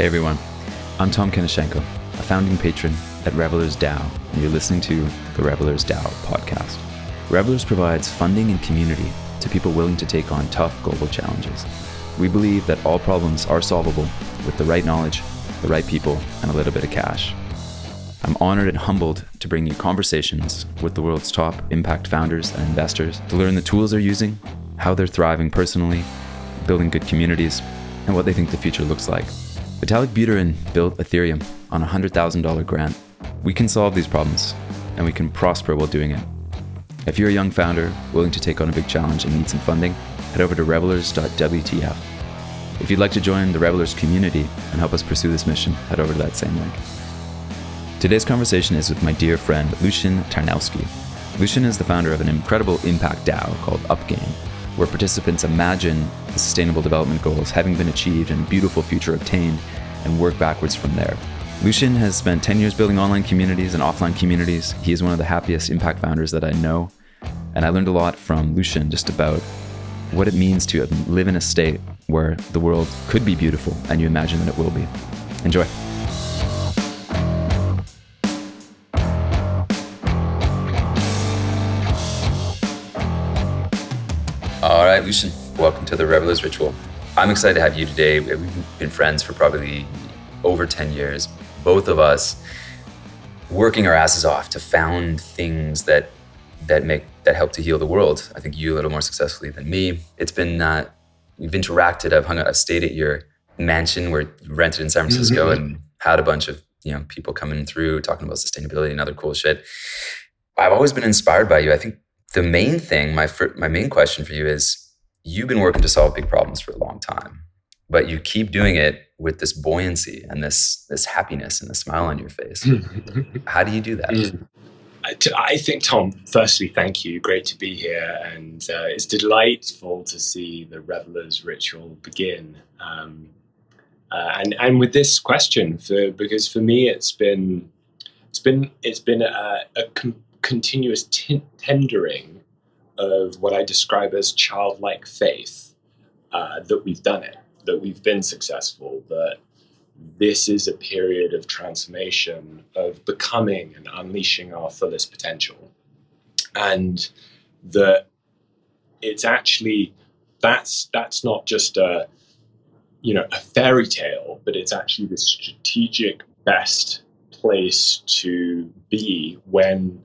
Hey everyone, I'm Tom Kenashenko, a founding patron at Revellers DAO, and you're listening to the Revellers DAO podcast. Revellers provides funding and community to people willing to take on tough global challenges. We believe that all problems are solvable with the right knowledge, the right people, and a little bit of cash. I'm honored and humbled to bring you conversations with the world's top impact founders and investors to learn the tools they're using, how they're thriving personally, building good communities, and what they think the future looks like. Vitalik Buterin built Ethereum on a $100,000 grant. We can solve these problems, and we can prosper while doing it. If you're a young founder willing to take on a big challenge and need some funding, head over to revelers.wtf. If you'd like to join the Revellers community and help us pursue this mission, head over to that same link. Today's conversation is with my dear friend Lucian Tarnowski. Lucian is the founder of an incredible impact DAO called UP Game, where participants imagine the sustainable development goals having been achieved and a beautiful future obtained and work backwards from there. Lucian has spent 10 years building online communities and offline communities. He is one of the happiest impact founders that I know. And I learned a lot from Lucian just about what it means to live in a state where the world could be beautiful and you imagine that it will be. Enjoy. Right, Lucian, welcome to the Revellers Ritual. I'm excited to have you today. We've been friends for probably over 10 years, both of us working our asses off to found things that that make that help to heal the world. I think you a little more successfully than me. It's been uh, we've interacted. I've hung out. I've stayed at your mansion where you rented in San Francisco mm-hmm. and had a bunch of you know people coming through talking about sustainability and other cool shit. I've always been inspired by you. I think the main thing, my fir- my main question for you is, you've been working to solve big problems for a long time, but you keep doing it with this buoyancy and this this happiness and the smile on your face. How do you do that? Mm. I think, Tom, firstly, thank you. Great to be here. And uh, it's delightful to see the Revellers ritual begin. Um, uh, and, and with this question, for, because for me, it's been, it's been, it's been a, a com- continuous t- tendering of what I describe as childlike faith uh, that we've done it, that we've been successful, that this is a period of transformation, of becoming and unleashing our fullest potential. And that it's actually that's that's not just a you know a fairy tale, but it's actually the strategic best place to be when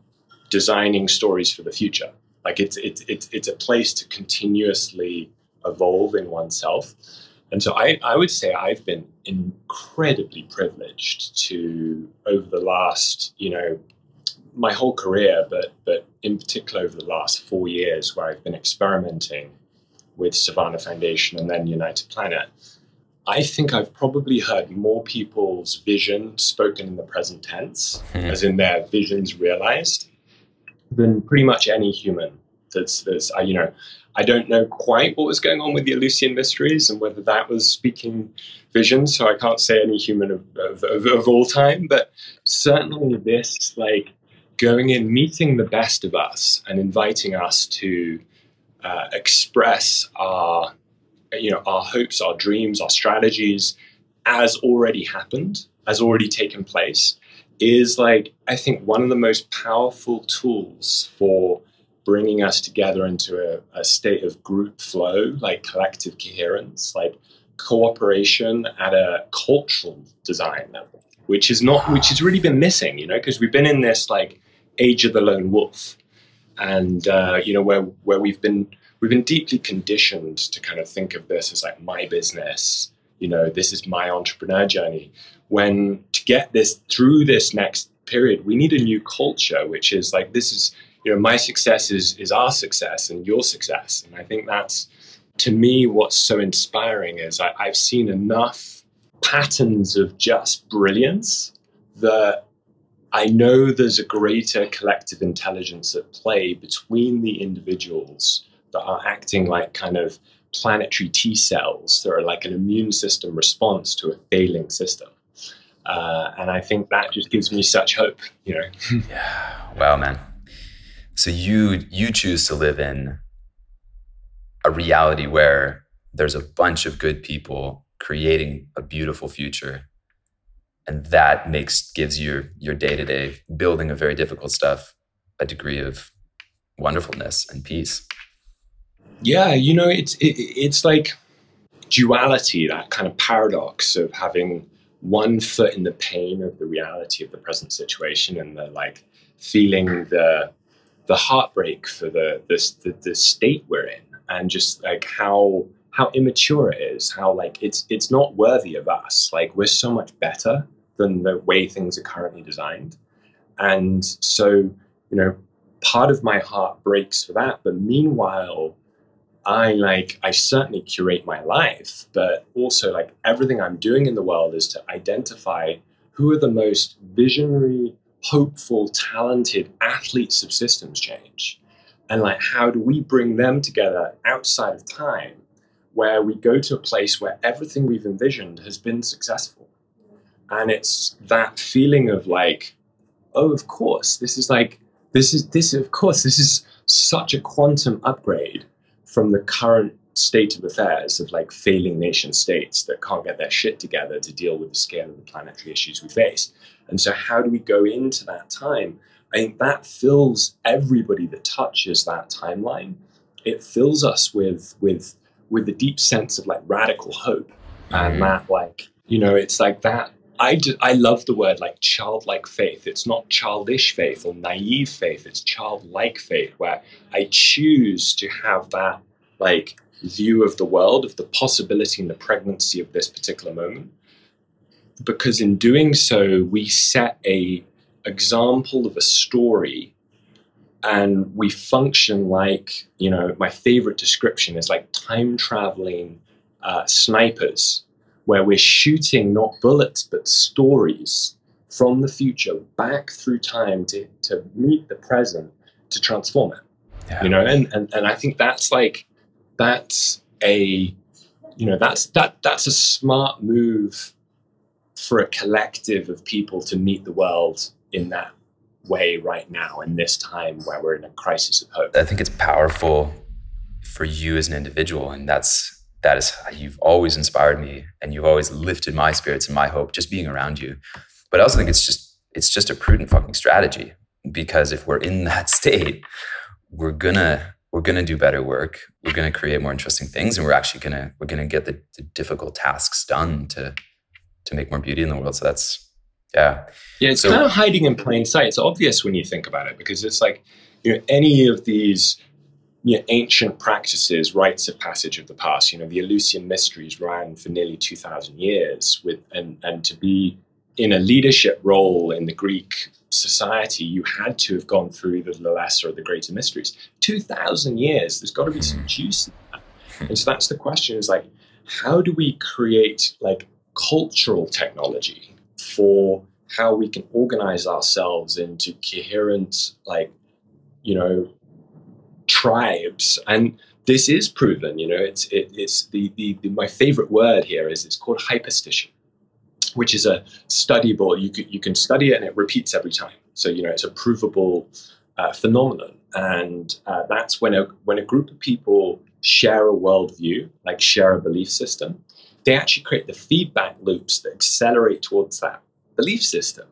designing stories for the future. Like it's it's it's it's a place to continuously evolve in oneself. And so I, I would say I've been incredibly privileged to over the last, you know, my whole career, but but in particular over the last four years where I've been experimenting with Civana Foundation and then United Planet, I think I've probably heard more people's vision spoken in the present tense, mm-hmm. as in their visions realized, than pretty much any human that's that's I, you know I don't know quite what was going on with the Eleusinian mysteries and whether that was speaking vision. So I can't say any human of, of, of, of all time, but certainly this like going in, meeting the best of us, and inviting us to uh, express our you know our hopes, our dreams, our strategies as already happened, as already taken place is like I think one of the most powerful tools for bringing us together into a, a state of group flow, like collective coherence, like cooperation at a cultural design level, which is not which has really been missing, you know, because we've been in this like age of the lone wolf, and uh, you know where where we've been we've been deeply conditioned to kind of think of this as like my business, you know, this is my entrepreneur journey when to get this through this next period, we need a new culture, which is like this is you know my success is is our success and your success, and I think that's to me what's so inspiring is I, I've seen enough patterns of just brilliance that I know there's a greater collective intelligence at play between the individuals that are acting like kind of planetary T cells that are like an immune system response to a failing system. Uh, and I think that just gives me such hope, you know. yeah. Wow, man. So you you choose to live in a reality where there's a bunch of good people creating a beautiful future and that makes gives your your day-to-day building of very difficult stuff a degree of wonderfulness and peace yeah you know it's it, it's like duality that kind of paradox of having one foot in the pain of the reality of the present situation and the like feeling the the heartbreak for the the, the, the state we're in and just like how how immature it is how like it's it's not worthy of us. Like we're so much better than the way things are currently designed. And so you know part of my heart breaks for that but meanwhile i like i certainly curate my life but also like everything i'm doing in the world is to identify who are the most visionary hopeful talented athletes of systems change. And like how do we bring them together outside of time where we go to a place where everything we've envisioned has been successful? And it's that feeling of like oh of course this is like this is this of course this is such a quantum upgrade from the current state of affairs of like failing nation states that can't get their shit together to deal with the scale of the planetary issues we face and so how do we go into that time I think that fills everybody that touches that timeline. It fills us with with with a deep sense of like radical hope and mm-hmm. that like you know it's like that I, do, I love the word like childlike faith. It's not childish faith or naive faith. It's childlike faith where I choose to have that like view of the world, of the possibility and the pregnancy of this particular moment. Because in doing so, we set a example of a story and we function like you know my favorite description is like time traveling uh, snipers where we're shooting not bullets but stories from the future back through time to, to meet the present to transform it yeah. you know and, and and i think that's like that's a you know that's that that's a smart move for a collective of people to meet the world in that way right now in this time where we're in a crisis of hope. I think it's powerful for you as an individual, and that's that is you've always inspired me, and you've always lifted my spirits and my hope just being around you. But I also think it's just it's just a prudent fucking strategy because if we're in that state, we're gonna we're gonna do better work. We're gonna create more interesting things, and we're actually gonna we're gonna get the, the difficult tasks done to to make more beauty in the world. So that's yeah. Yeah, it's so, kind of hiding in plain sight. It's obvious when you think about it because it's like, you know, any of these you know, ancient practices, rites of passage of the past, you know, the Eleusinian mysteries ran for nearly 2,000 years with, and, and to be in a leadership role in the Greek society, you had to have gone through either the lesser or the greater mysteries. 2,000 years, there's got to be some juice in that. And so that's the question is like, how do we create like cultural technology for how we can organize ourselves into coherent, like, you know, tribes. And this is proven, you know, it's, it, it's the, the, the, my favorite word here is it's called hyperstition, which is a studyable, you can, you can study it and it repeats every time. So, you know, it's a provable uh, phenomenon. And uh, that's when a, when a group of people share a worldview, like share a belief system, they actually create the feedback loops that accelerate towards that belief system.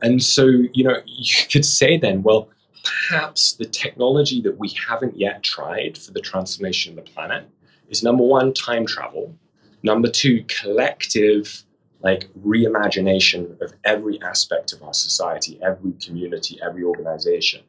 And so, you know, you could say then, well, perhaps the technology that we haven't yet tried for the transformation of the planet is number one, time travel. Number two, collective like reimagination of every aspect of our society, every community, every organization.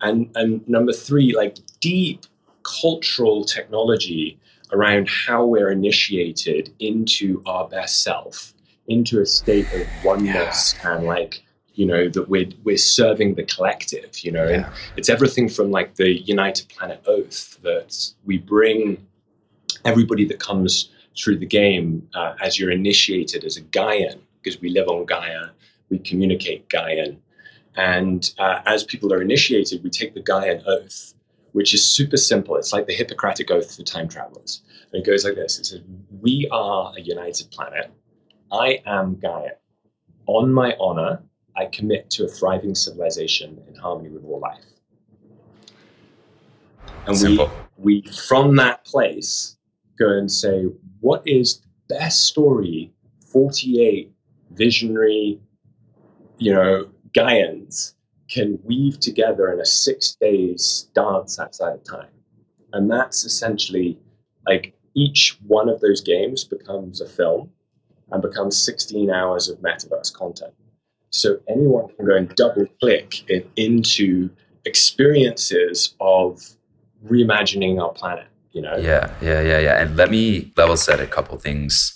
And, and number three, like deep cultural technology around how we're initiated into our best self, into a state of oneness yeah. and like you know that we're we're serving the collective you know yeah. and it's everything from like the united planet oath that we bring everybody that comes through the game uh, as you're initiated as a Gaian because we live on Gaia we communicate Gaian and uh, as people are initiated we take the Gaian oath which is super simple. It's like the Hippocratic Oath for time travelers. And it goes like this It says, We are a united planet. I am Gaia. On my honor, I commit to a thriving civilization in harmony with all life. And we, we, from that place, go and say, what is the best story 48 visionary, you know, Gaians can weave together in a six days dance outside of time. And that's essentially like each one of those games becomes a film and becomes 16 hours of metaverse content. So anyone can go and double click it into experiences of reimagining our planet, you know? Yeah, yeah, yeah, yeah. And let me level set a couple things.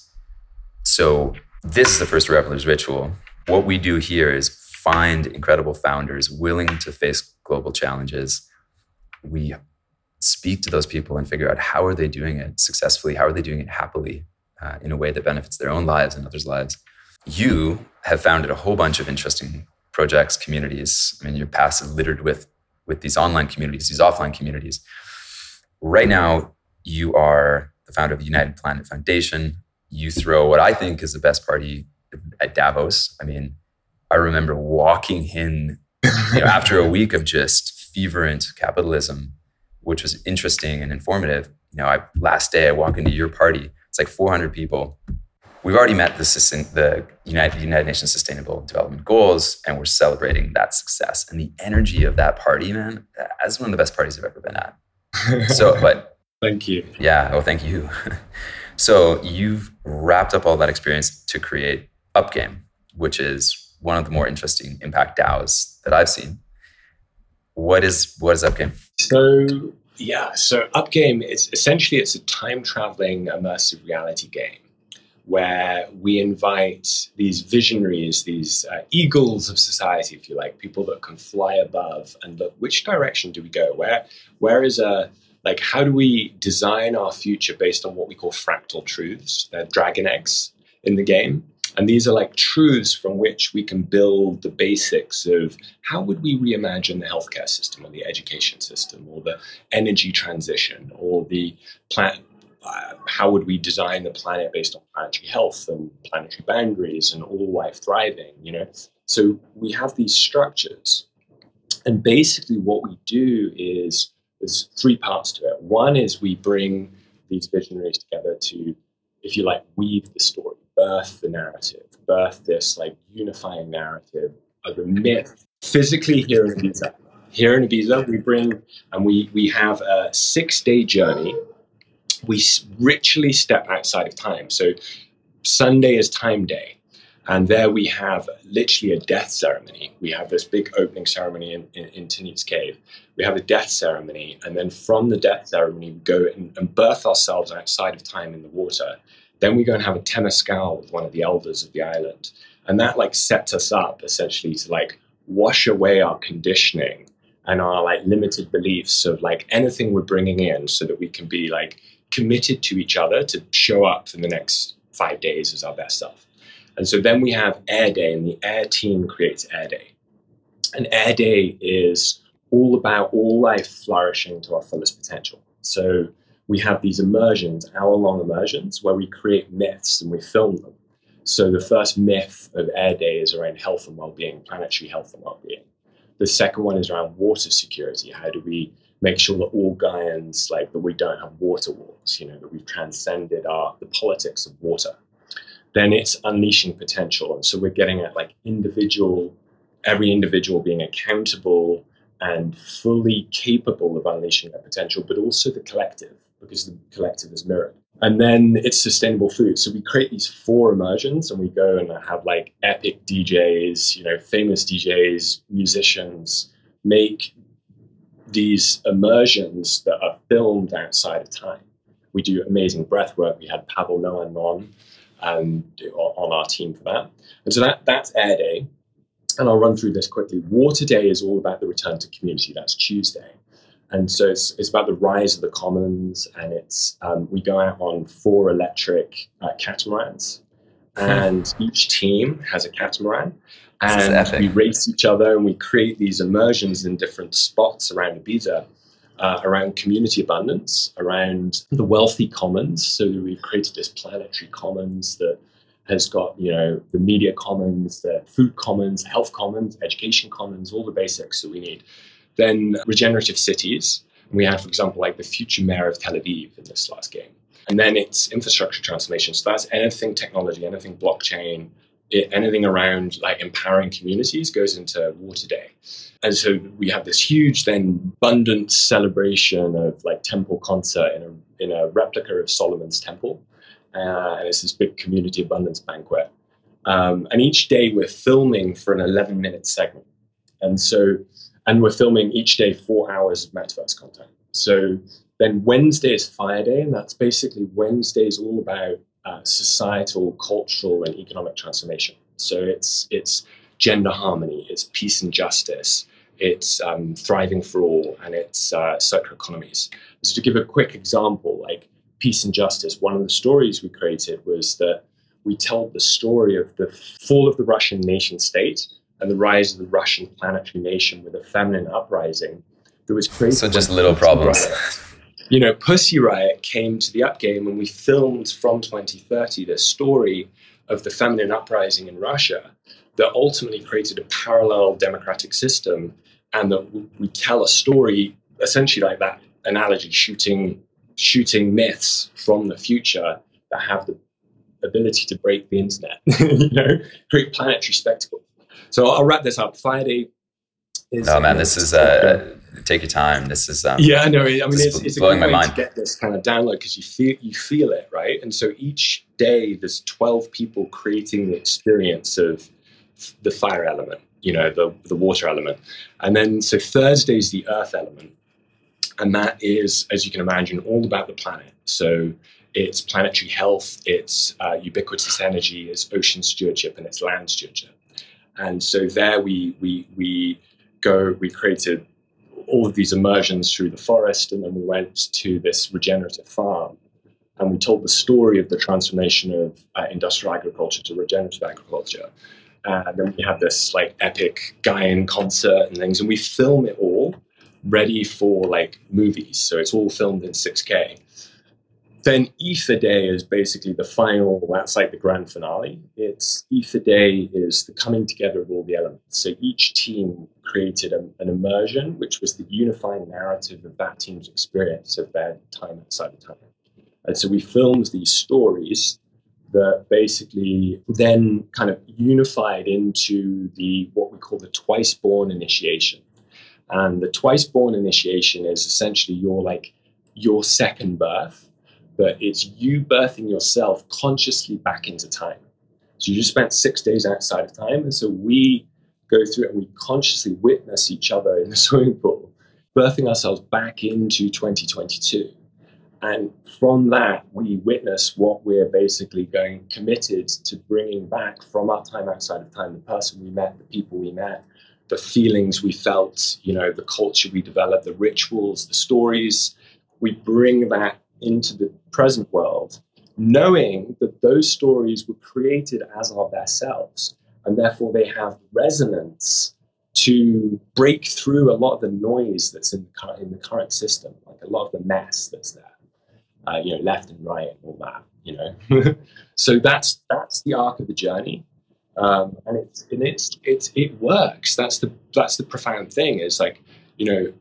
So this is the first Revellers ritual. What we do here is find incredible founders willing to face global challenges. We speak to those people and figure out how are they doing it successfully how are they doing it happily uh, in a way that benefits their own lives and others lives you have founded a whole bunch of interesting projects communities i mean your past is littered with with these online communities these offline communities right now you are the founder of the united planet foundation you throw what i think is the best party at davos i mean i remember walking in you know, after a week of just feverent capitalism which was interesting and informative. You know, I last day I walk into your party, it's like 400 people. We've already met the, the United, United Nations Sustainable Development Goals, and we're celebrating that success. And the energy of that party, man, that's one of the best parties I've ever been at. So, but thank you. Yeah. Oh, thank you. so you've wrapped up all that experience to create Upgame, which is one of the more interesting impact DAOs that I've seen. What is what is Upgame? So yeah, so Upgame is essentially it's a time traveling immersive reality game where we invite these visionaries, these uh, eagles of society, if you like, people that can fly above and look which direction do we go? Where where is a like how do we design our future based on what we call fractal truths? They're dragon eggs in the game. And these are like truths from which we can build the basics of how would we reimagine the healthcare system or the education system or the energy transition or the planet. Uh, how would we design the planet based on planetary health and planetary boundaries and all life thriving? You know, so we have these structures, and basically what we do is there's three parts to it. One is we bring these visionaries together to, if you like, weave the story birth the narrative, birth this like unifying narrative of a myth physically here in Ibiza. Here in Ibiza, we bring and we we have a six day journey. We ritually step outside of time. So Sunday is time day. And there we have literally a death ceremony. We have this big opening ceremony in, in, in Tanit's cave. We have a death ceremony. And then from the death ceremony, we go and, and birth ourselves outside of time in the water. Then we go and have a temescal with one of the elders of the island. And that like sets us up essentially to like wash away our conditioning and our like limited beliefs of like anything we're bringing in so that we can be like committed to each other to show up for the next five days as our best self. And so then we have Air Day, and the Air team creates Air Day. And Air Day is all about all life flourishing to our fullest potential. So we have these immersions, hour long immersions, where we create myths and we film them. So the first myth of Air Day is around health and well-being, planetary health and well-being. The second one is around water security. How do we make sure that all Gaians, like that we don't have water wars, you know, that we've transcended our the politics of water. Then it's unleashing potential. And so we're getting at like individual, every individual being accountable and fully capable of unleashing their potential, but also the collective because the collective is mirrored. And then it's sustainable food. So we create these four immersions and we go and have like epic DJs, you know, famous DJs, musicians make these immersions that are filmed outside of time. We do amazing breath work. We had Pavel Nolan on um, on our team for that. And so that, that's Air Day. And I'll run through this quickly. Water Day is all about the return to community. That's Tuesday. And so it's, it's about the rise of the commons, and it's um, we go out on four electric uh, catamarans, hmm. and each team has a catamaran, and we race each other, and we create these immersions in different spots around Ibiza, uh, around community abundance, around the wealthy commons. So we've created this planetary commons that has got you know the media commons, the food commons, health commons, education commons, all the basics that we need. Then regenerative cities. We had, for example, like the future mayor of Tel Aviv in this last game. And then it's infrastructure transformation. So that's anything technology, anything blockchain, anything around like empowering communities goes into Water Day. And so we have this huge, then abundant celebration of like temple concert in a, in a replica of Solomon's temple. Uh, and it's this big community abundance banquet. Um, and each day we're filming for an 11 minute segment. And so, and we're filming each day four hours of metaverse content. So then Wednesday is Fire Day, and that's basically Wednesday is all about uh, societal, cultural, and economic transformation. So it's it's gender harmony, it's peace and justice, it's um, thriving for all, and it's uh, circular economies. So to give a quick example, like peace and justice, one of the stories we created was that we told the story of the fall of the Russian nation state and the rise of the Russian planetary nation with a feminine uprising that was created. So just little problems. You know, Pussy Riot came to the Up Game and we filmed from 2030 the story of the feminine uprising in Russia that ultimately created a parallel democratic system and that we tell a story essentially like that analogy shooting shooting myths from the future that have the ability to break the internet you know create planetary spectacle. So i'll wrap this up. Friday is oh man this is uh take your time. This is um, yeah, no, I mean it's, it's a good way mind. to get this kind of download because you feel you feel it, right? And so each day there's twelve people creating the experience of the fire element, you know, the the water element, and then so Thursday is the earth element, and that is, as you can imagine, all about the planet. So it's planetary health, it's uh, ubiquitous energy, it's ocean stewardship, and it's land stewardship. And so there we we we go. We created all of these immersions through the forest, and then we went to this regenerative farm, and we told the story of the transformation of uh, industrial agriculture to regenerative agriculture. And then we had this like epic Gaian concert and things, and we film it all ready for like movies. So it's all filmed in 6K then Ether Day is basically the final, that's like the grand finale. It's Ether Day is the coming together of all the elements. So each team created a, an immersion, which was the unifying narrative of that team's experience of their time outside of time. And so we filmed these stories that basically then kind of unified into the what we call the twice born initiation. And the twice born initiation is essentially your like your second birth but it's you birthing yourself consciously back into time. So you just spent six days outside of time, and so we go through and we consciously witness each other in the swimming pool, birthing ourselves back into 2022. And from that, we witness what we're basically going committed to bringing back from our time outside of time the person we met, the people we met, the feelings we felt, you know, the culture we developed, the rituals, the stories. We bring that into the present world, knowing that those stories were created as our best selves, and therefore they have resonance to break through a lot of the noise that's in the, in the current system, like a lot of the mess that's there, uh, you know, left and right and all that, you know. so that's that's the arc of the journey, um, and it's and it's it's it works. That's the that's the profound thing. Is like you know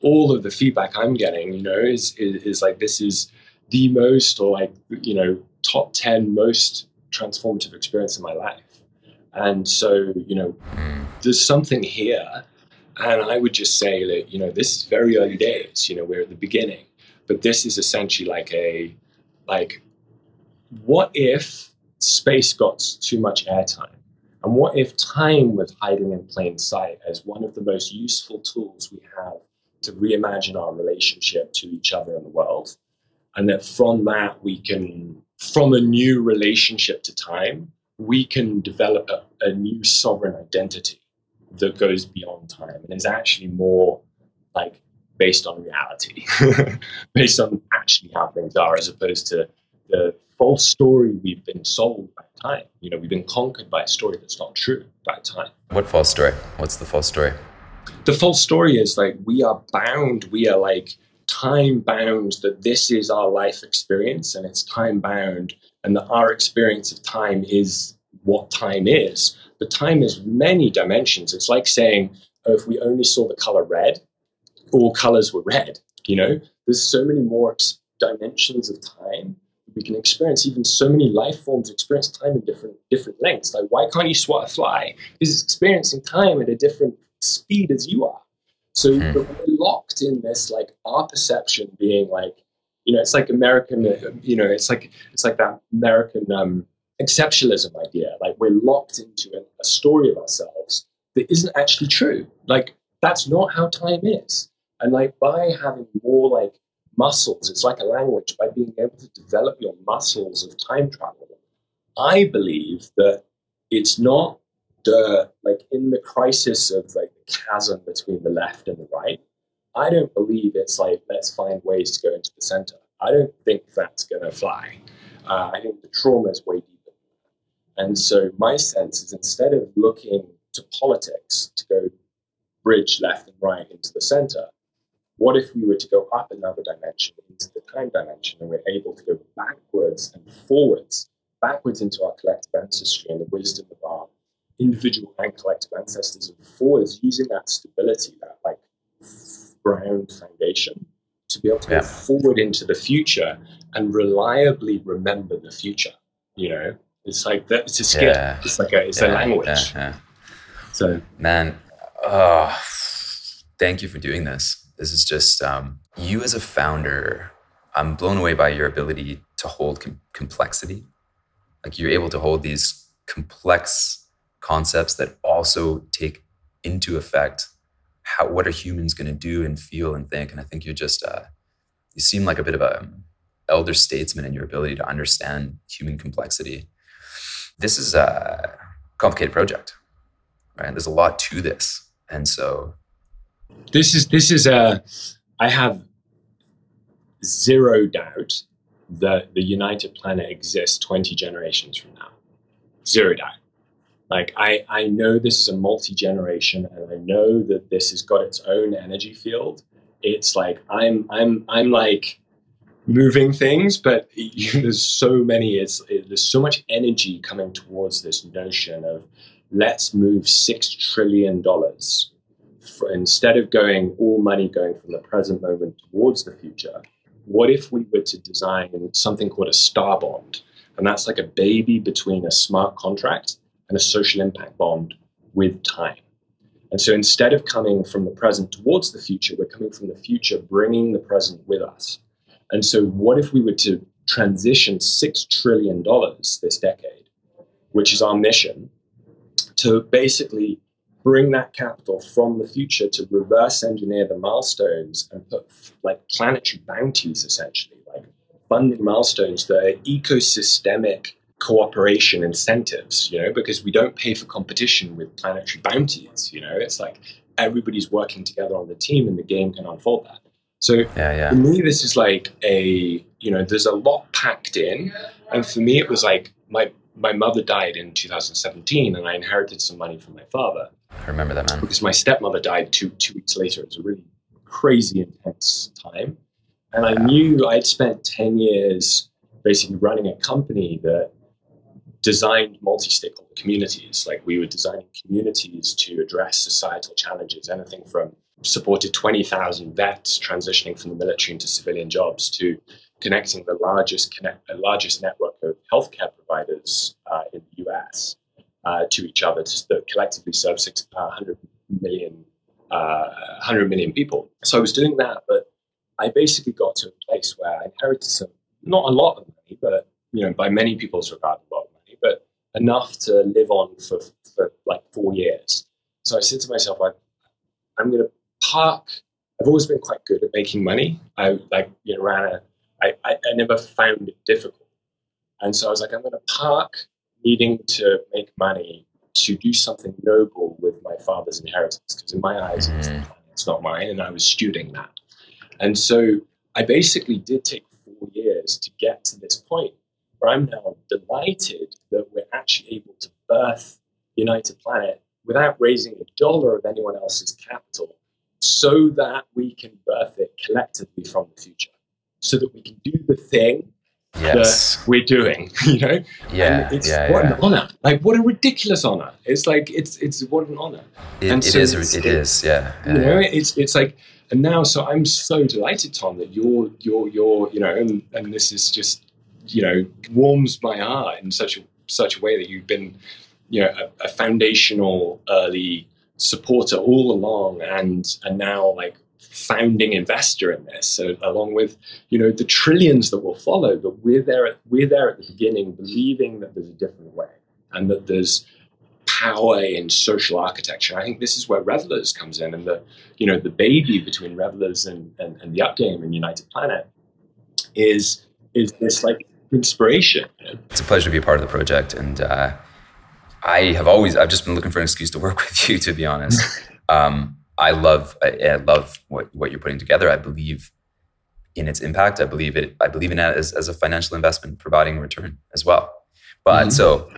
all of the feedback I'm getting, you know, is, is, is like this is the most or like you know top ten most transformative experience in my life. And so you know, hmm. there's something here, and I would just say that you know this is very early days. You know, we're at the beginning, but this is essentially like a like what if space got too much airtime? And what if time was hiding in plain sight as one of the most useful tools we have to reimagine our relationship to each other and the world. And that from that, we can, from a new relationship to time, we can develop a, a new sovereign identity that goes beyond time and is actually more like based on reality, based on actually how things are, as opposed to the false story we've been sold by time. You know, we've been conquered by a story that's not true by time. What false story? What's the false story? The full story is like we are bound, we are like time bound that this is our life experience and it's time bound and that our experience of time is what time is. But time is many dimensions. It's like saying, oh, if we only saw the color red, all colors were red. You know, there's so many more dimensions of time we can experience even so many life forms experience time in different different lengths. Like why can't you swat a fly? Because it's experiencing time at a different speed as you are. So hmm. we're locked in this like our perception being like, you know, it's like American, you know, it's like it's like that American um, exceptionalism idea. Like we're locked into a, a story of ourselves that isn't actually true. Like that's not how time is. And like by having more like muscles, it's like a language, by being able to develop your muscles of time travel, I believe that it's not like in the crisis of like the chasm between the left and the right. I don't believe it's like let's find ways to go into the center. I don't think that's going to fly. Uh, I think the trauma is way deeper. And so my sense is instead of looking to politics to go bridge left and right into the center, what if we were to go up another dimension into the time dimension and we're able to go backwards and forwards, backwards into our collective ancestry and the wisdom of our individual and collective ancestors and forwards using that stability, that like ground foundation to be able to yeah. go forward into the future and reliably remember the future. You know, it's like that. It's a skill. Yeah. It's like a it's yeah, a language. So, man, oh, thank you for doing this. This is just um, you as a founder. I'm blown away by your ability to hold com- complexity. Like you're able to hold these complex concepts that also take into effect how what are humans going to do and feel and think. And I think you're just uh, you seem like a bit of a um, elder statesman in your ability to understand human complexity. This is a complicated project, right? There's a lot to this, and so this is this is a. I have zero doubt that the United Planet exists 20 generations from now. Zero doubt. Like I, I know this is a multi-generation and I know that this has got its own energy field. It's like I'm I'm I'm like moving things, but you, there's so many. It's it, there's so much energy coming towards this notion of let's move six trillion dollars instead of going all money going from the present moment towards the future, what if we were to design something called a star bond? And that's like a baby between a smart contract and a social impact bond with time. And so instead of coming from the present towards the future, we're coming from the future, bringing the present with us. And so, what if we were to transition $6 trillion this decade, which is our mission, to basically bring that capital from the future to reverse engineer the milestones and put like planetary bounties essentially, like funding milestones that are ecosystemic cooperation incentives, you know, because we don't pay for competition with planetary bounties, you know, it's like everybody's working together on the team and the game can unfold that. So yeah, yeah. for me, this is like a, you know, there's a lot packed in. And for me, it was like my, my mother died in 2017 and I inherited some money from my father. I remember that, man. Because my stepmother died two two weeks later. It was a really crazy intense time, and I knew I'd spent ten years basically running a company that designed multi-stakeholder communities. Like we were designing communities to address societal challenges, anything from supported 20,000 vets transitioning from the military into civilian jobs to connecting the largest connect, largest network of healthcare providers uh, in the US uh, to each other to collectively serve 600 uh, million, uh, 100 million people. So I was doing that, but I basically got to a place where I inherited some, not a lot of money, but you know, by many people's regard, a lot of money, but enough to live on for, for like four years. So I said to myself, I, I'm going to park. I've always been quite good at making money. I like you know ran a. I, I, I never found it difficult, and so I was like, I'm going to park needing to make money to do something noble with my father's inheritance because in my eyes mm. it's not mine and i was stewarding that and so i basically did take four years to get to this point where i'm now delighted that we're actually able to birth united planet without raising a dollar of anyone else's capital so that we can birth it collectively from the future so that we can do the thing yes. that we're doing, you know? Yeah. And it's yeah, what yeah. an honor. Like what a ridiculous honor. It's like it's it's what an honor. It, and so it is it is, yeah. yeah you know, it's it's like and now so I'm so delighted, Tom, that you're you're you're, you know, and, and this is just you know warms my heart in such a such a way that you've been you know a, a foundational early supporter all along and and now like founding investor in this so along with you know the trillions that will follow but we're there at, we're there at the beginning believing that there's a different way and that there's power in social architecture. I think this is where revellers comes in and the you know the baby between revellers and and, and the upgame and united planet is is this like inspiration it's a pleasure to be a part of the project and uh, i have always i've just been looking for an excuse to work with you to be honest um, I love I, I, love what, what you're putting together. I believe in its impact. I believe it. I believe in it as, as a financial investment, providing return as well. But mm-hmm. so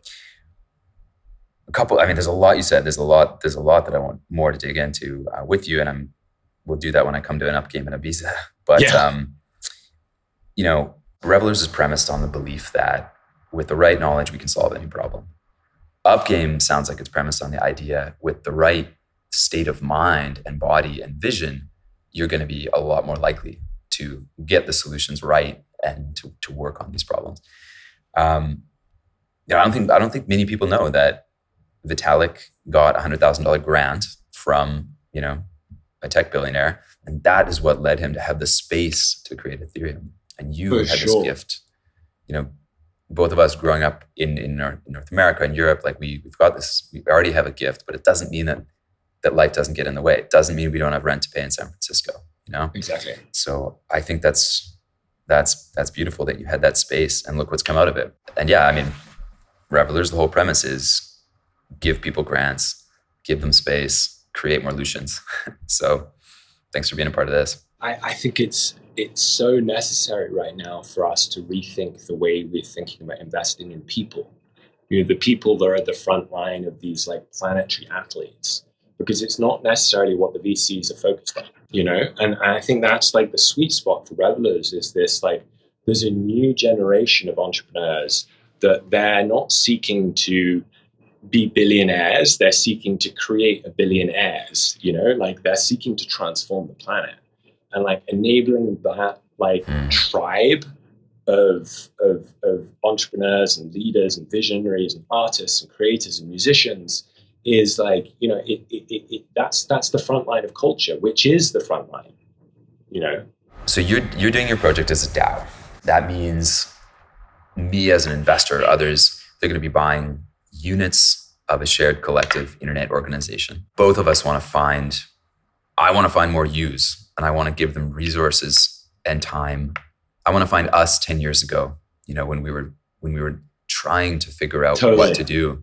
a couple. I mean, there's a lot you said. There's a lot. There's a lot that I want more to dig into uh, with you, and I'm. We'll do that when I come to an up game and Ibiza. But yeah. um, you know, Revellers is premised on the belief that with the right knowledge, we can solve any problem. Up game sounds like it's premised on the idea with the right state of mind and body and vision, you're going to be a lot more likely to get the solutions right and to, to work on these problems. Um, you know, I don't think I don't think many people know that Vitalik got a hundred thousand dollar grant from you know a tech billionaire, and that is what led him to have the space to create Ethereum. And you For had sure. this gift. You know, both of us growing up in in North, North America and Europe, like we we've got this. We already have a gift, but it doesn't mean that that life doesn't get in the way. It doesn't mean we don't have rent to pay in San Francisco, you know? Exactly. So I think that's that's that's beautiful that you had that space and look what's come out of it. And yeah, I mean, Revellers, the whole premise is give people grants, give them space, create more Lucians. so thanks for being a part of this. I, I think it's it's so necessary right now for us to rethink the way we're thinking about investing in people. You know, the people that are at the front line of these like planetary athletes because it's not necessarily what the VCs are focused on, you know? And I think that's like the sweet spot for revellers is this like, there's a new generation of entrepreneurs that they're not seeking to be billionaires, they're seeking to create a billionaires, you know, like they're seeking to transform the planet and like enabling that like mm. tribe of, of, of entrepreneurs and leaders and visionaries and artists and creators and musicians is like you know it, it, it, that's that's the front line of culture which is the front line you know? So you're you're doing your project as a dao. That means me as an investor others they're going to be buying units of a shared collective internet organization. Both of us want to find i want to find more use and i want to give them resources and time. I want to find us 10 years ago you know when we were when we were trying to figure out totally. what to do.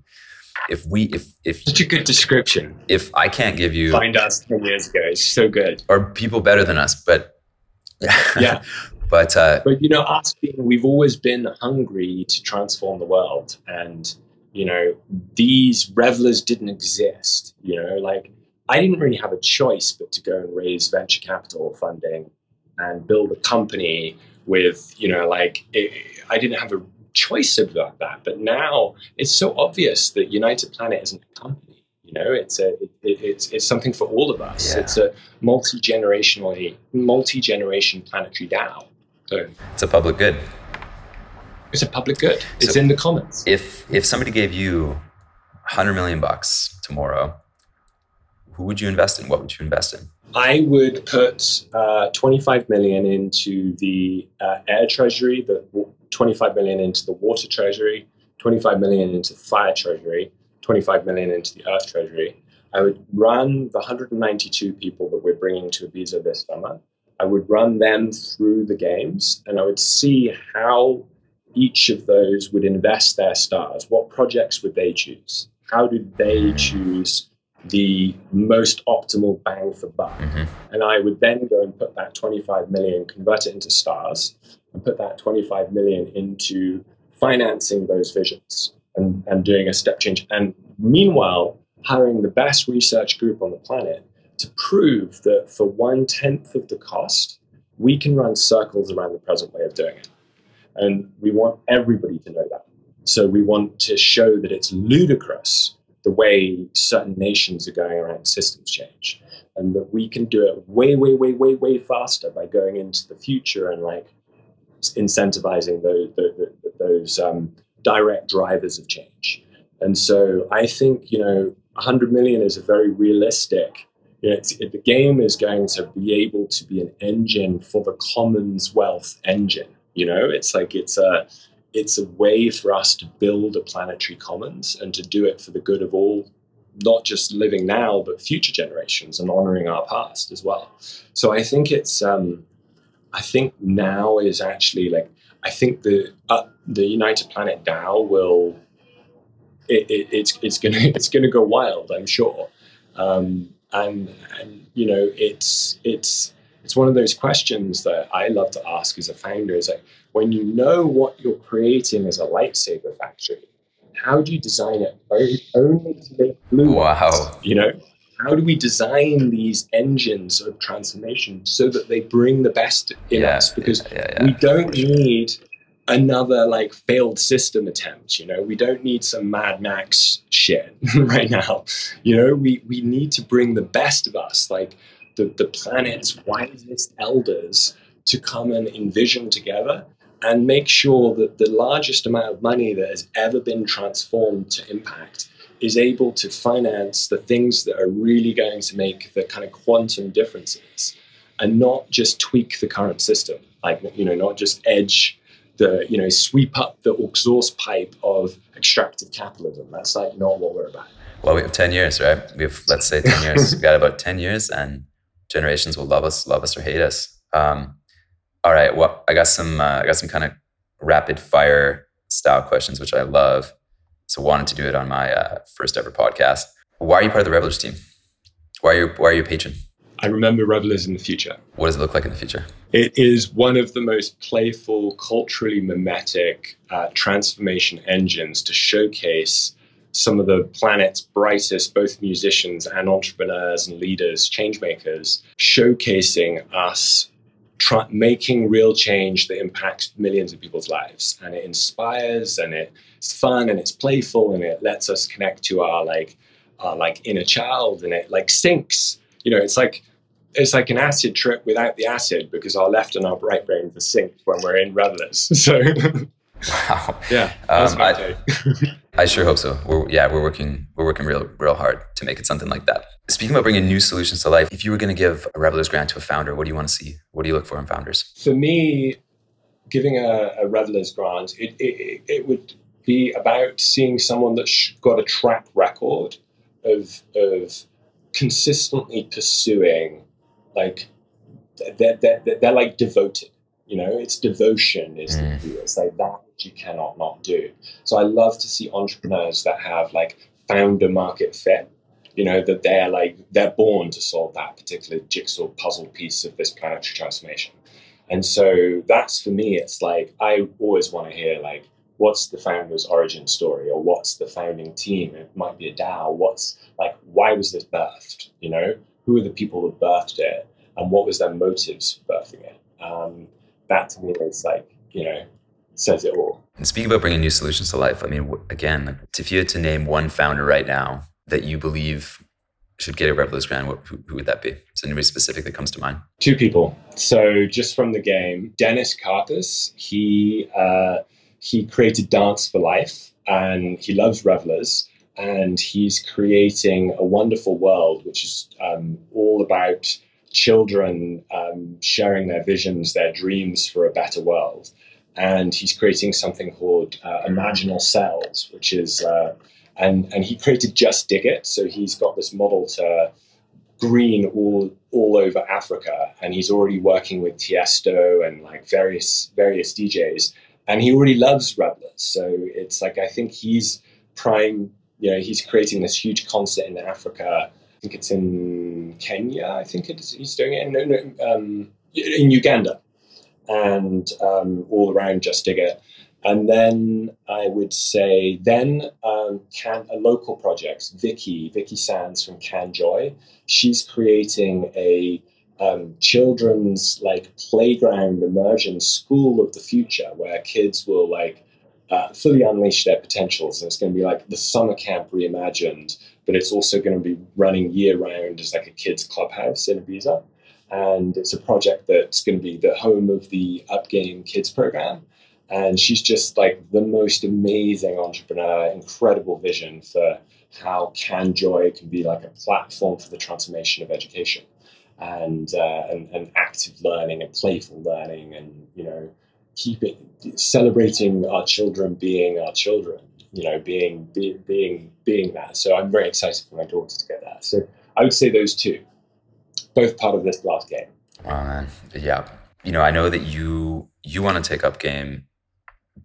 If we if if such a good description. If i can't give you find us 10 years ago it's so good. Or people better than us but yeah. But uh but you know us being we've always been hungry to transform the world and you know these revellers didn't exist you know like i didn't really have a choice but to go and raise venture capital funding and build a company with you know like it, i didn't have a choice about that. But now it's so obvious that United Planet isn't a company. You know, it's a it, it's it's something for all of us. Yeah. It's a multi generationally multi generation planetary DAO. So it's a public good. It's a public good. It's so in the comments. If if somebody gave you hundred million bucks tomorrow, who would you invest in? What would you invest in? I would put uh, 25 million into the uh, air treasury, the 25 million into the water treasury, 25 million into the fire treasury, 25 million into the earth treasury. I would run the 192 people that we're bringing to Ibiza this summer. I would run them through the games and I would see how each of those would invest their stars. What projects would they choose? How did they choose the most optimal bang for buck? Mm-hmm. And I would then go and put that 25 million, convert it into stars, and put that 25 million into financing those visions and, and doing a step change. And meanwhile, hiring the best research group on the planet to prove that for one tenth of the cost, we can run circles around the present way of doing it. And we want everybody to know that. So we want to show that it's ludicrous the way certain nations are going around systems change and that we can do it way, way, way, way, way faster by going into the future and like incentivizing those, those um, direct drivers of change. And so I think, you know, 100 million is a very realistic. You know, it, the game is going to be able to be an engine for the commons wealth engine. You know, it's like it's a it's a way for us to build a planetary commons and to do it for the good of all, not just living now but future generations and honoring our past as well. So I think it's um, I think now is actually like I think the uh, the United Planet DAO will it, it, it's it's gonna it's gonna go wild, I'm sure. Um, and and you know it's it's it's one of those questions that I love to ask as a founder. Is like when you know what you're creating as a lightsaber factory, how do you design it only to make blue? Wow. You know, how do we design these engines of transformation so that they bring the best in yeah, us? Because yeah, yeah, we don't need another like failed system attempt you know we don't need some mad max shit right now you know we we need to bring the best of us like the, the planet's wisest elders to come and envision together and make sure that the largest amount of money that has ever been transformed to impact is able to finance the things that are really going to make the kind of quantum differences and not just tweak the current system like you know not just edge the you know sweep up the exhaust pipe of extractive capitalism. That's like not what we're about. Well, we have ten years, right? We have let's say ten years. we've got about ten years, and generations will love us, love us or hate us. Um, all right. Well, I got some. Uh, I got some kind of rapid fire style questions, which I love. So wanted to do it on my uh, first ever podcast. Why are you part of the Revellers team? Why are you Why are you a patron? I remember Revellers in the future. What does it look like in the future? It is one of the most playful, culturally mimetic uh, transformation engines to showcase some of the planet's brightest, both musicians and entrepreneurs and leaders, changemakers, showcasing us try, making real change that impacts millions of people's lives. And it inspires and it's fun and it's playful and it lets us connect to our like our like inner child and it like sinks. you know, it's like it's like an acid trip without the acid because our left and our right brains are synced when we're in revellers. So, wow, yeah, um, I, I, sure hope so. We're, yeah, we're working we're working real real hard to make it something like that. Speaking about bringing new solutions to life, if you were going to give a revellers grant to a founder, what do you want to see? What do you look for in founders? For me, giving a, a revellers grant, it, it, it would be about seeing someone that's got a track record of of consistently pursuing like they're, they're, they're like devoted you know it's devotion is mm. the it's like that which you cannot not do. So i love to see entrepreneurs that have like founder market fit you know that they're like they're born to solve that particular jigsaw puzzle piece of this planetary transformation. And so that's for me it's like i always want to hear like what's the founder's origin story or what's the founding team? It might be a dao. What's like why was this birthed you know? Who are the people that birthed it? And what was their motives for birthing it? Um, that to me is like you know says it all and speaking about bringing new solutions to life i mean again if you had to name one founder right now that you believe should get a Revellers grant, who, who, would that be? Is anybody specific that comes to mind? Two people. So just from the game, Dennis Karpes, he uh, he created Dance for Life and he loves revellers and he's creating a wonderful world which is um, all about children um, sharing their visions, their dreams for a better world. And he's creating something called uh, Imaginal Cells, which is, uh, and, and he created Justdiggit. So he's got this model to green all all over Africa, and he's already working with Tiesto and like various various DJs and he already loves revellers. So it's like I think he's prime. You know, he's creating this huge concert in Africa. I think it's in Kenya. I think it's, he's doing it. Um, in Uganda, and um, all around Justdiggit. And then I would say then um, can, a local project, Vicky, Vicky Sands from Canjoy, She's creating a um, children's like playground immersion school of the future where kids will like uh, fully unleash their potentials and it's going to be like the summer camp reimagined but it's also going to be running year round as like a kids clubhouse in ibiza. And it's a project that's going to be the home of the UP Game Kids program. And she's just like the most amazing entrepreneur, incredible vision for how CanJoy can be like a platform for the transformation of education. And, uh, and, and active learning and playful learning and, you know, keeping, celebrating our children being our children, you know, being, be, being, being that. So I'm very excited for my daughter to get that. So I would say those two both part of this last game. Man. Yeah. You know, I know that you you want to take UP Game,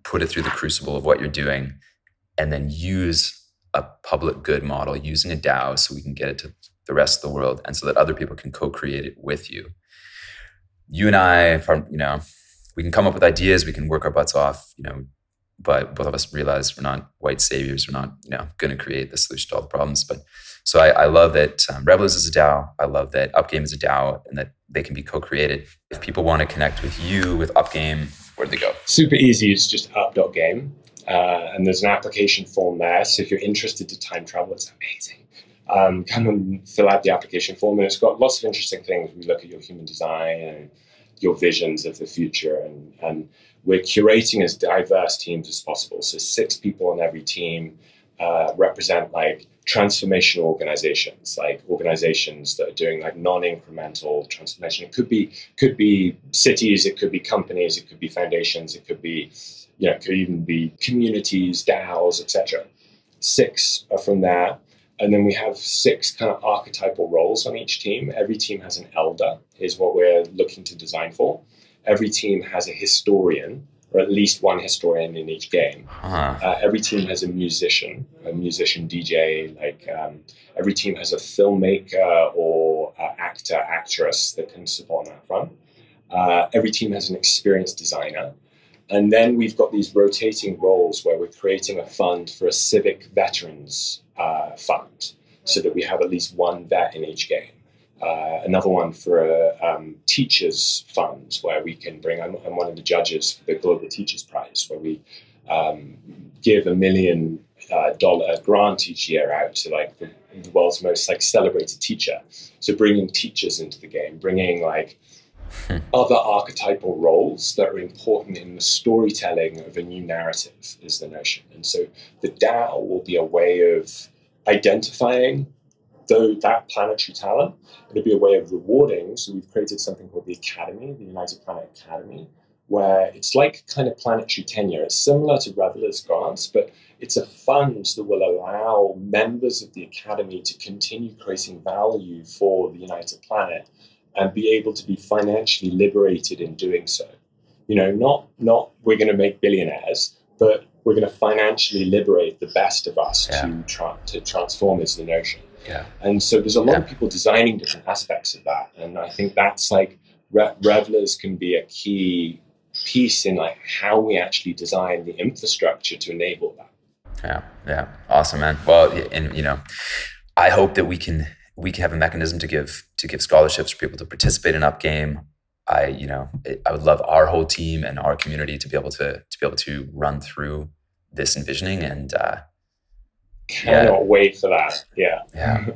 put it through the crucible of what you're doing, and then use a public good model, using a DAO so we can get it to the rest of the world and so that other people can co-create it with you. You and I, you know, we can come up with ideas, we can work our butts off, you know, but both of us realize we're not white saviors. We're not, you know, going to create the solution to all the problems. But so I, I love that um, Revellers is a DAO. I love that UP Game is a DAO, and that they can be co-created. If people want to connect with you with UP Game, where do they go? Super easy. It's just up.game, uh, and there's an application form there. So if you're interested to time travel, it's amazing. Um, come and fill out the application form, and it's got lots of interesting things. We look at your human design and your visions of the future, and and we're curating as diverse teams as possible. So six people on every team uh, represent like transformational organizations, like organizations that are doing like non-incremental transformation. It could be could be cities, it could be companies, it could be foundations, it could be you know, it could even be communities, DAOs, etc. Six are from there. And then we have six kind of archetypal roles on each team. Every team has an elder, is what we're looking to design for every team has a historian, or at least one historian in each game. Uh-huh. Uh, every team has a musician, a musician DJ. Like um, every team has a filmmaker or uh, actor, actress that can support on that front. Uh, every team has an experienced designer. And then we've got these rotating roles where we're creating a fund for a civic veterans uh, fund so that we have at least one vet in each game uh, another one for a um, teachers fund where we can bring. I'm, I'm, one of the judges for the Global Teachers Prize, where we um, give a million uh, dollar grant each year out to like the, the, world's most like celebrated teacher. So bringing teachers into the game, bringing like other archetypal roles that are important in the storytelling of a new narrative is the notion. And so the DAO will be a way of identifying though that planetary talent, it'll be a way of rewarding. So we've created something called the Academy, the United Planet Academy, where it's like kind of planetary tenure. It's similar to Revellers grants, but it's a fund that will allow members of the Academy to continue creating value for the United Planet and be able to be financially liberated in doing so. You know, not not we're going to make billionaires, but we're going to financially liberate the best of us yeah. to try to transform is the notion. Yeah. And so there's a lot yeah. of people designing different aspects of that. And I think that's like Re- Revellers can be a key piece in like how we actually design the infrastructure to enable that. Yeah. Yeah. Awesome, man. Well, and you know, I hope that we can we can have a mechanism to give to give scholarships for people to participate in UP Game. I, you know, I would love our whole team and our community to be able to to be able to run through this envisioning and uh, cannot yeah. wait for that. Yeah. Yeah.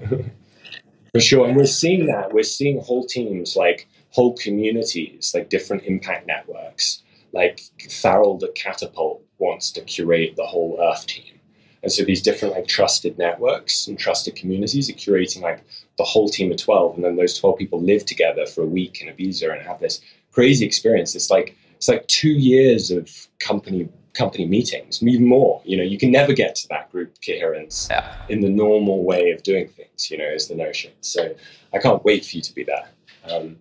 for sure. And we're seeing that. We're seeing whole teams, like whole communities, like different impact networks. Like Farrell the Catapult wants to curate the whole Earth team. And so these different like trusted networks and trusted communities are curating like the whole team of 12. And then those 12 people live together for a week in Ibiza and have this crazy experience. It's like it's like two years of company company meetings, even more. You know, you can never get to that group coherence yeah. in the normal way of doing things. You know, is the notion. So I can't wait for you to be there. Um,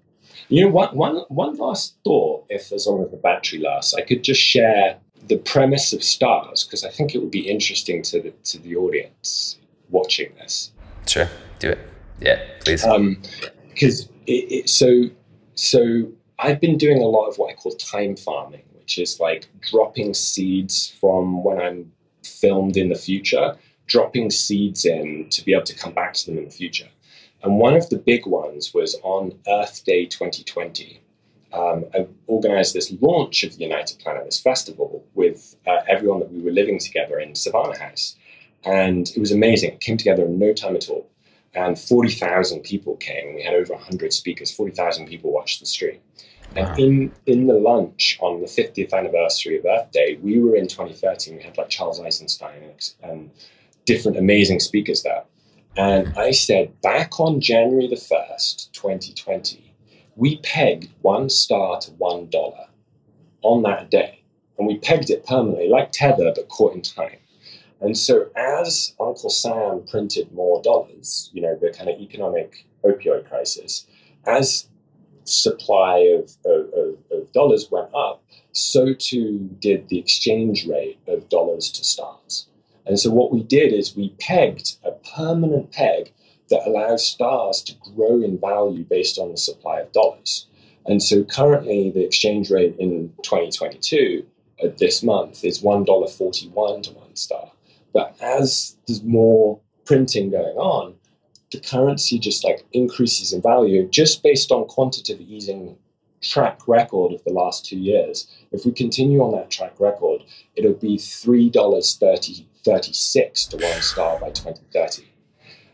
you know, one, one, one last thought, if as long as the battery lasts, I could just share the premise of stars because I think it would be interesting to the to the audience watching this. Sure, do it. Yeah, please. Because um, so so I've been doing a lot of what I call time farming, which is like dropping seeds from when I'm filmed in the future, dropping seeds in to be able to come back to them in the future. And one of the big ones was on Earth Day 2020. Um, I organized this launch of the United Planet, this festival, with uh, everyone that we were living together in Savannah House. And it was amazing. It came together in no time at all. and 40,000 people came. We had over 100 speakers, 40,000 people watched the stream. And in, in the lunch on the 50th anniversary of Earth Day, we were in 2013. We had like Charles Eisenstein and, and different amazing speakers there. And I said, back on January the 1st, 2020, we pegged one star to one dollar on that day. And we pegged it permanently, like Tether, but caught in time. And so as Uncle Sam printed more dollars, you know, the kind of economic opioid crisis, as supply of, of, of, dollars went up, so too did the exchange rate of dollars to stars. And so what we did is we pegged a permanent peg that allows stars to grow in value based on the supply of dollars. And so currently the exchange rate in 2022 uh, this month is $1.41 to one star. But as there's more printing going on, the currency just like increases in value just based on quantitative easing track record of the last two years. If we continue on that track record, it'll be three dollars thirty thirty six to one star by 2030.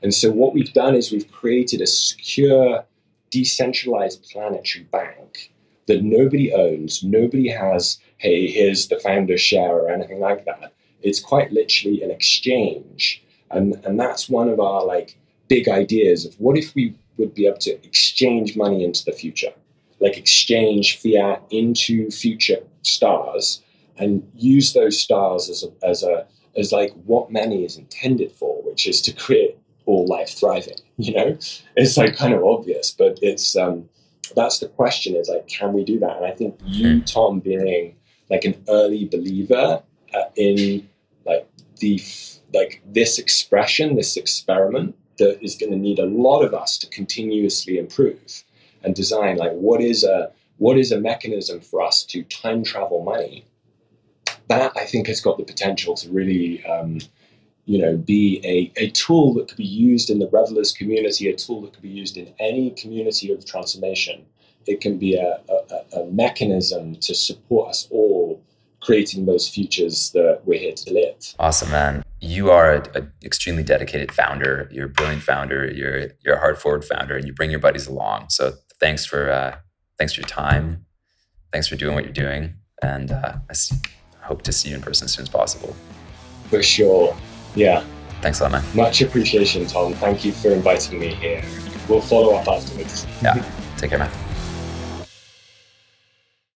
And so what we've done is we've created a secure, decentralized planetary bank that nobody owns, nobody has, hey, here's the founder share or anything like that. It's quite literally an exchange. And and that's one of our like big ideas of what if we would be able to exchange money into the future, like exchange fiat into future stars and use those stars as a, as a as like what money is intended for, which is to create all life thriving. You know, it's like kind of obvious, but it's um, that's the question: is like, can we do that? And I think you, Tom, being like an early believer uh, in like the like this expression, this experiment that is going to need a lot of us to continuously improve and design like what is a what is a mechanism for us to time travel money that i think has got the potential to really um, you know be a, a tool that could be used in the revellers community a tool that could be used in any community of transformation it can be a, a, a mechanism to support us all creating those futures that we're here to live. Awesome, man. You are an extremely dedicated founder. You're a brilliant founder. You're you're a hard forward founder, and you bring your buddies along. So thanks for uh, thanks for your time. Thanks for doing what you're doing, and uh, I see, hope to see you in person as soon as possible. For sure. Yeah. Thanks a lot, man. Much appreciation, Tom. Thank you for inviting me here. We'll follow up afterwards. Yeah. Take care, man.